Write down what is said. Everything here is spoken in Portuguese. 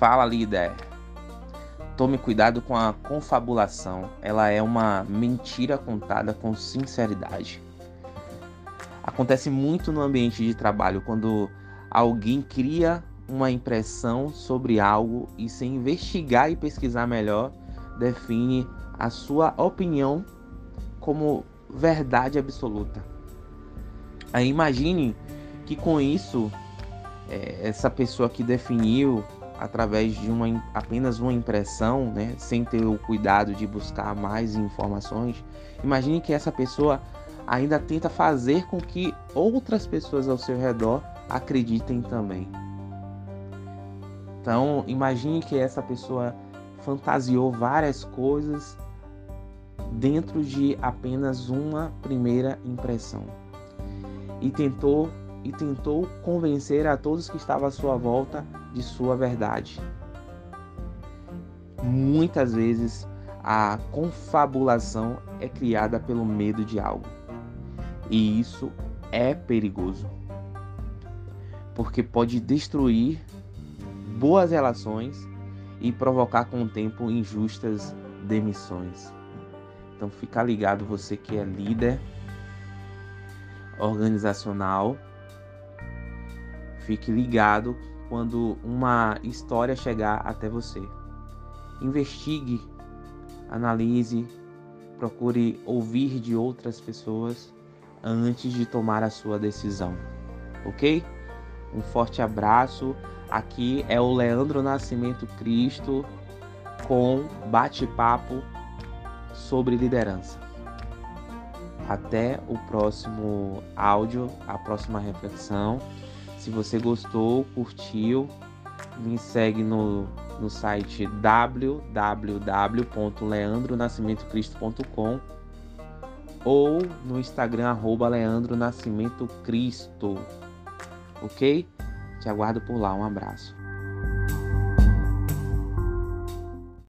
Fala, líder. Tome cuidado com a confabulação. Ela é uma mentira contada com sinceridade. Acontece muito no ambiente de trabalho quando alguém cria uma impressão sobre algo e sem investigar e pesquisar melhor, define a sua opinião como verdade absoluta. Aí imagine que com isso é, essa pessoa que definiu através de uma apenas uma impressão, né, sem ter o cuidado de buscar mais informações, imagine que essa pessoa ainda tenta fazer com que outras pessoas ao seu redor acreditem também. Então, imagine que essa pessoa fantasiou várias coisas dentro de apenas uma primeira impressão e tentou e tentou convencer a todos que estavam à sua volta de sua verdade. Muitas vezes a confabulação é criada pelo medo de algo. E isso é perigoso. Porque pode destruir boas relações e provocar com o tempo injustas demissões. Então fica ligado você que é líder organizacional Fique ligado quando uma história chegar até você. Investigue, analise, procure ouvir de outras pessoas antes de tomar a sua decisão. Ok? Um forte abraço. Aqui é o Leandro Nascimento Cristo com bate-papo sobre liderança. Até o próximo áudio, a próxima reflexão. Se você gostou, curtiu, me segue no, no site www.leandronascimentocristo.com ou no Instagram arroba Leandro Nascimento Cristo. Ok? Te aguardo por lá. Um abraço.